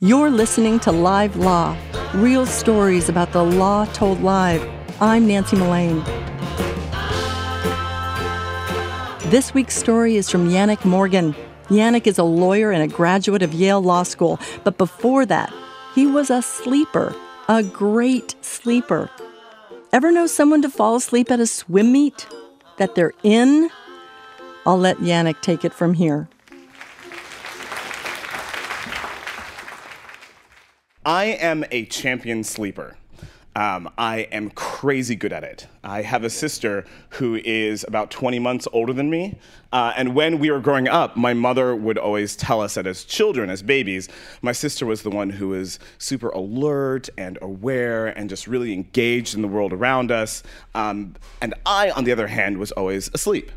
You're listening to Live Law, real stories about the law told live. I'm Nancy Mullane. This week's story is from Yannick Morgan. Yannick is a lawyer and a graduate of Yale Law School, but before that, he was a sleeper, a great sleeper. Ever know someone to fall asleep at a swim meet? That they're in? I'll let Yannick take it from here. I am a champion sleeper. Um, I am crazy good at it. I have a sister who is about 20 months older than me. Uh, and when we were growing up, my mother would always tell us that as children, as babies, my sister was the one who was super alert and aware and just really engaged in the world around us. Um, and I, on the other hand, was always asleep.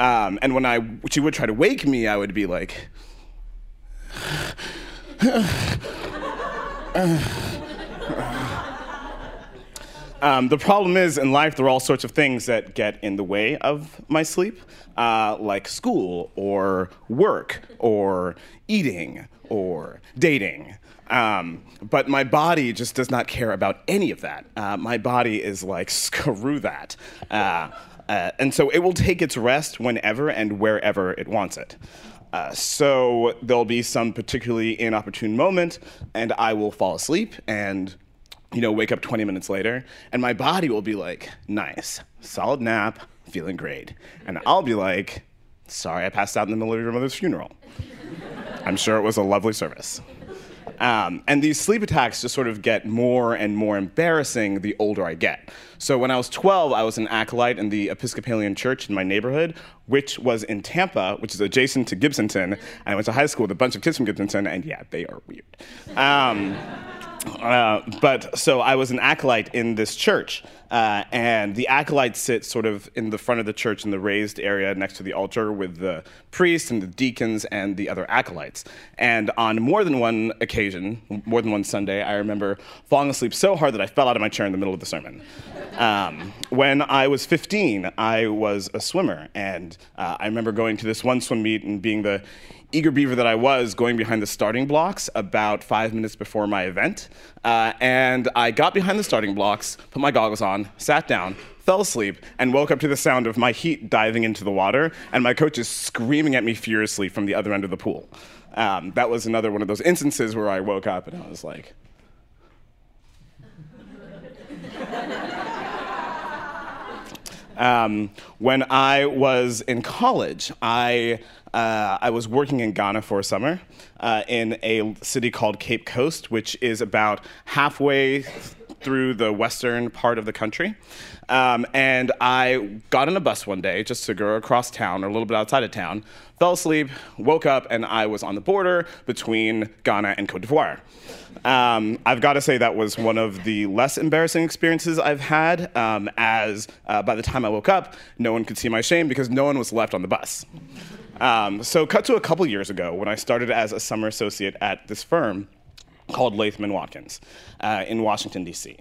Um, and when I, she would try to wake me, I would be like, Um, the problem is, in life, there are all sorts of things that get in the way of my sleep, uh, like school, or work, or eating, or dating. Um, but my body just does not care about any of that. Uh, my body is like, screw that. Uh, uh, and so it will take its rest whenever and wherever it wants it. Uh, so there'll be some particularly inopportune moment, and I will fall asleep and you know, wake up 20 minutes later, and my body will be like, nice, solid nap, feeling great. And I'll be like, sorry, I passed out in the middle of your mother's funeral. I'm sure it was a lovely service. Um, and these sleep attacks just sort of get more and more embarrassing the older I get. So when I was 12, I was an acolyte in the Episcopalian church in my neighborhood, which was in Tampa, which is adjacent to Gibsonton. And I went to high school with a bunch of kids from Gibsonton, and yeah, they are weird. Um, uh, but so I was an acolyte in this church, uh, and the acolytes sit sort of in the front of the church in the raised area next to the altar with the priests and the deacons and the other acolytes. And on more than one occasion, more than one Sunday, I remember falling asleep so hard that I fell out of my chair in the middle of the sermon. Um, when I was 15, I was a swimmer, and uh, I remember going to this one swim meet and being the eager beaver that I was, going behind the starting blocks about five minutes before my event. Uh, and I got behind the starting blocks, put my goggles on, sat down, fell asleep, and woke up to the sound of my heat diving into the water and my coach is screaming at me furiously from the other end of the pool. Um, that was another one of those instances where I woke up and I was like, Um, when I was in college, I, uh, I was working in Ghana for a summer uh, in a city called Cape Coast, which is about halfway through the western part of the country. Um, and I got on a bus one day just to go across town, or a little bit outside of town, fell asleep, woke up, and I was on the border between Ghana and Cote d'Ivoire. Um, I've got to say that was one of the less embarrassing experiences I've had, um, as uh, by the time I woke up, no one could see my shame because no one was left on the bus. Um, so, cut to a couple years ago when I started as a summer associate at this firm called Latham and Watkins uh, in Washington, D.C.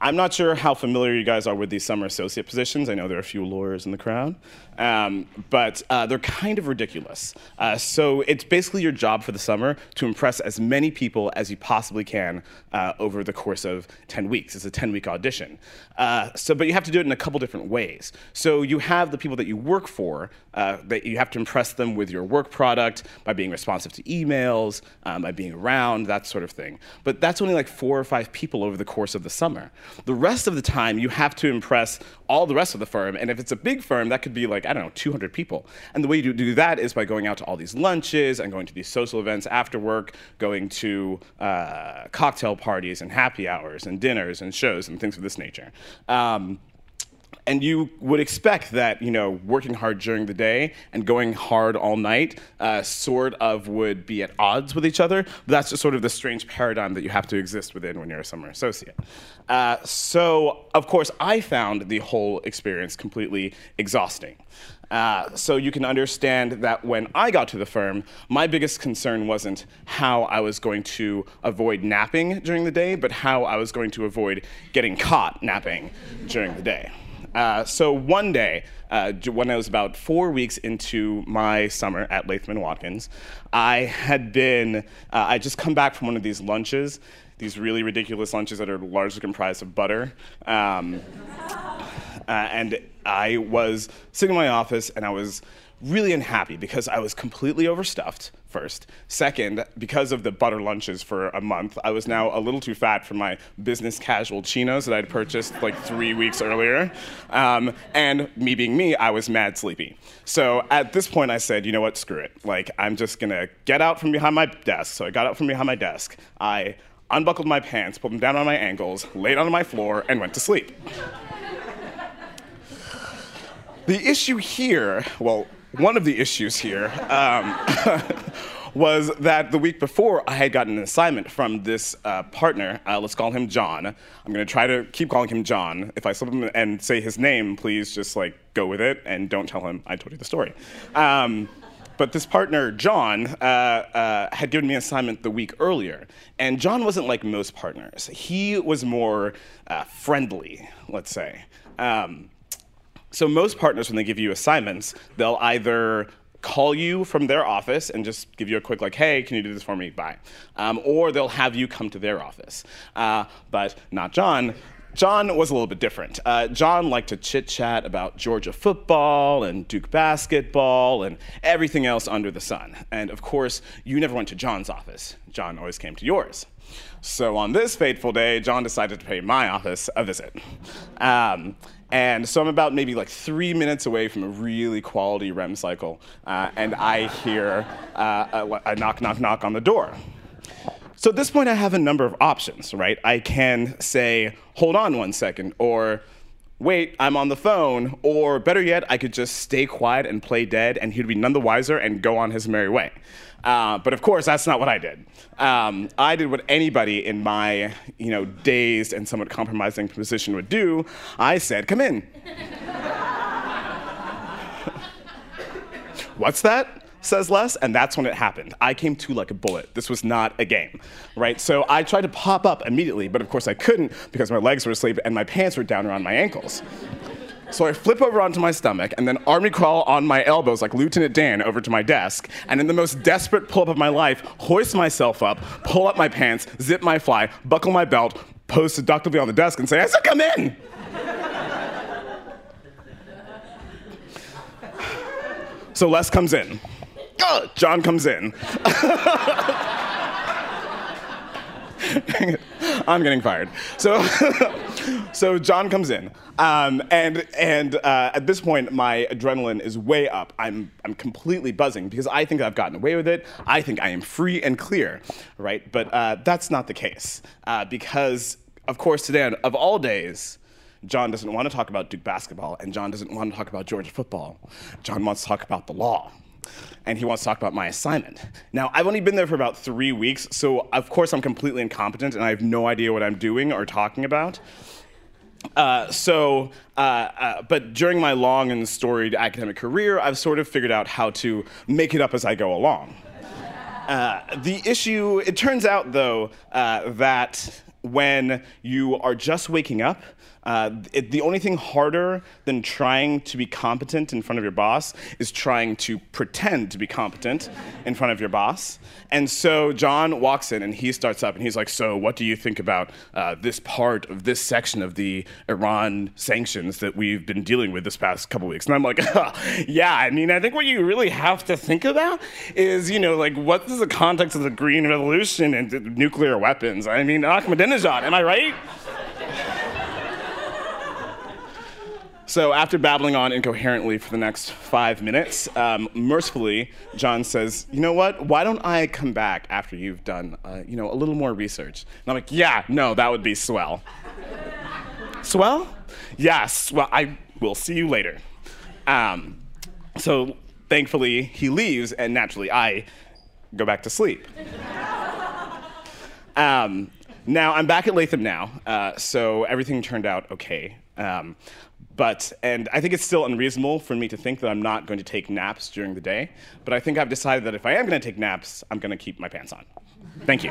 I'm not sure how familiar you guys are with these summer associate positions. I know there are a few lawyers in the crowd, um, but uh, they're kind of ridiculous. Uh, so it's basically your job for the summer to impress as many people as you possibly can uh, over the course of 10 weeks. It's a 10 week audition. Uh, so, but you have to do it in a couple different ways. So you have the people that you work for, uh, that you have to impress them with your work product by being responsive to emails, um, by being around, that sort of thing. But that's only like four or five people over the course of the summer. The rest of the time, you have to impress all the rest of the firm. And if it's a big firm, that could be like, I don't know, 200 people. And the way you do that is by going out to all these lunches and going to these social events after work, going to uh, cocktail parties and happy hours and dinners and shows and things of this nature. Um, and you would expect that you know working hard during the day and going hard all night uh, sort of would be at odds with each other. But that's just sort of the strange paradigm that you have to exist within when you're a summer associate. Uh, so of course i found the whole experience completely exhausting. Uh, so you can understand that when I got to the firm, my biggest concern wasn't how I was going to avoid napping during the day, but how I was going to avoid getting caught napping during the day. Uh, so one day, uh, when I was about four weeks into my summer at Latham Watkins, I had been, uh, I just come back from one of these lunches, these really ridiculous lunches that are largely comprised of butter. Um, uh, and I was sitting in my office and I was really unhappy because I was completely overstuffed, first. Second, because of the butter lunches for a month, I was now a little too fat for my business casual chinos that I'd purchased like three weeks earlier. Um, and me being me, I was mad sleepy. So at this point, I said, you know what, screw it. Like, I'm just gonna get out from behind my desk. So I got out from behind my desk. I unbuckled my pants, put them down on my ankles, laid on my floor, and went to sleep. The issue here, well, one of the issues here, um, was that the week before I had gotten an assignment from this uh, partner. Uh, let's call him John. I'm going to try to keep calling him John. If I slip him and say his name, please just like go with it and don't tell him I told you the story. Um, but this partner, John, uh, uh, had given me an assignment the week earlier. And John wasn't like most partners. He was more uh, friendly, let's say. Um, so most partners, when they give you assignments, they'll either call you from their office and just give you a quick like, "Hey, can you do this for me?" Bye, um, or they'll have you come to their office. Uh, but not John. John was a little bit different. Uh, John liked to chit chat about Georgia football and Duke basketball and everything else under the sun. And of course, you never went to John's office. John always came to yours. So on this fateful day, John decided to pay my office a visit. Um, and so I'm about maybe like three minutes away from a really quality REM cycle, uh, and I hear uh, a, a knock, knock, knock on the door. So at this point, I have a number of options, right? I can say, hold on one second, or wait, I'm on the phone, or better yet, I could just stay quiet and play dead, and he'd be none the wiser and go on his merry way. Uh, but of course, that's not what I did. Um, I did what anybody in my, you know, dazed and somewhat compromising position would do. I said, "Come in." What's that? Says Les, and that's when it happened. I came to like a bullet. This was not a game, right? So I tried to pop up immediately, but of course I couldn't because my legs were asleep and my pants were down around my ankles. So I flip over onto my stomach and then army crawl on my elbows like Lieutenant Dan over to my desk, and in the most desperate pull up of my life, hoist myself up, pull up my pants, zip my fly, buckle my belt, pose seductively on the desk, and say, I said, come in! so Les comes in. John comes in. I'm getting fired. So, so John comes in, um, and and uh, at this point, my adrenaline is way up. I'm I'm completely buzzing because I think I've gotten away with it. I think I am free and clear, right? But uh, that's not the case uh, because, of course, today of all days. John doesn't want to talk about Duke basketball, and John doesn't want to talk about Georgia football. John wants to talk about the law and he wants to talk about my assignment. Now, I've only been there for about three weeks, so of course I'm completely incompetent and I have no idea what I'm doing or talking about. Uh, so, uh, uh, but during my long and storied academic career, I've sort of figured out how to make it up as I go along. Uh, the issue, it turns out though, uh, that when you are just waking up, uh, it, the only thing harder than trying to be competent in front of your boss is trying to pretend to be competent in front of your boss. And so John walks in and he starts up and he's like, So, what do you think about uh, this part of this section of the Iran sanctions that we've been dealing with this past couple weeks? And I'm like, Yeah, I mean, I think what you really have to think about is, you know, like, what is the context of the Green Revolution and nuclear weapons? I mean, Ahmadinejad, am I right? So after babbling on incoherently for the next five minutes, um, mercifully, John says, "You know what? Why don't I come back after you've done, uh, you know, a little more research?" And I'm like, "Yeah, no, that would be swell." swell? Yes. Well, I will see you later. Um, so thankfully, he leaves, and naturally, I go back to sleep. Um, now I'm back at Latham now, uh, so everything turned out okay. Um, but, and I think it's still unreasonable for me to think that I'm not going to take naps during the day, but I think I've decided that if I am going to take naps, I'm going to keep my pants on. Thank you.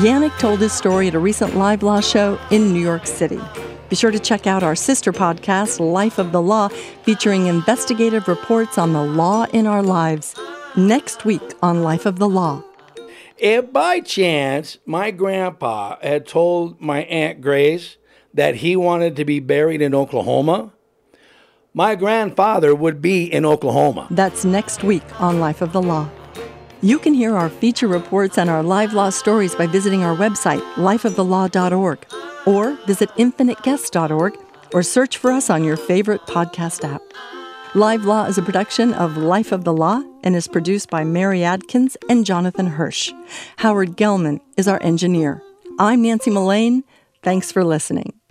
Yannick told his story at a recent live law show in New York City. Be sure to check out our sister podcast, Life of the Law, featuring investigative reports on the law in our lives. Next week on Life of the Law. If by chance my grandpa had told my Aunt Grace that he wanted to be buried in Oklahoma, my grandfather would be in Oklahoma. That's next week on Life of the Law. You can hear our feature reports and our live law stories by visiting our website, lifeofthelaw.org, or visit infiniteguests.org, or search for us on your favorite podcast app. Live Law is a production of Life of the Law and is produced by Mary Adkins and Jonathan Hirsch. Howard Gelman is our engineer. I'm Nancy Mullane. Thanks for listening.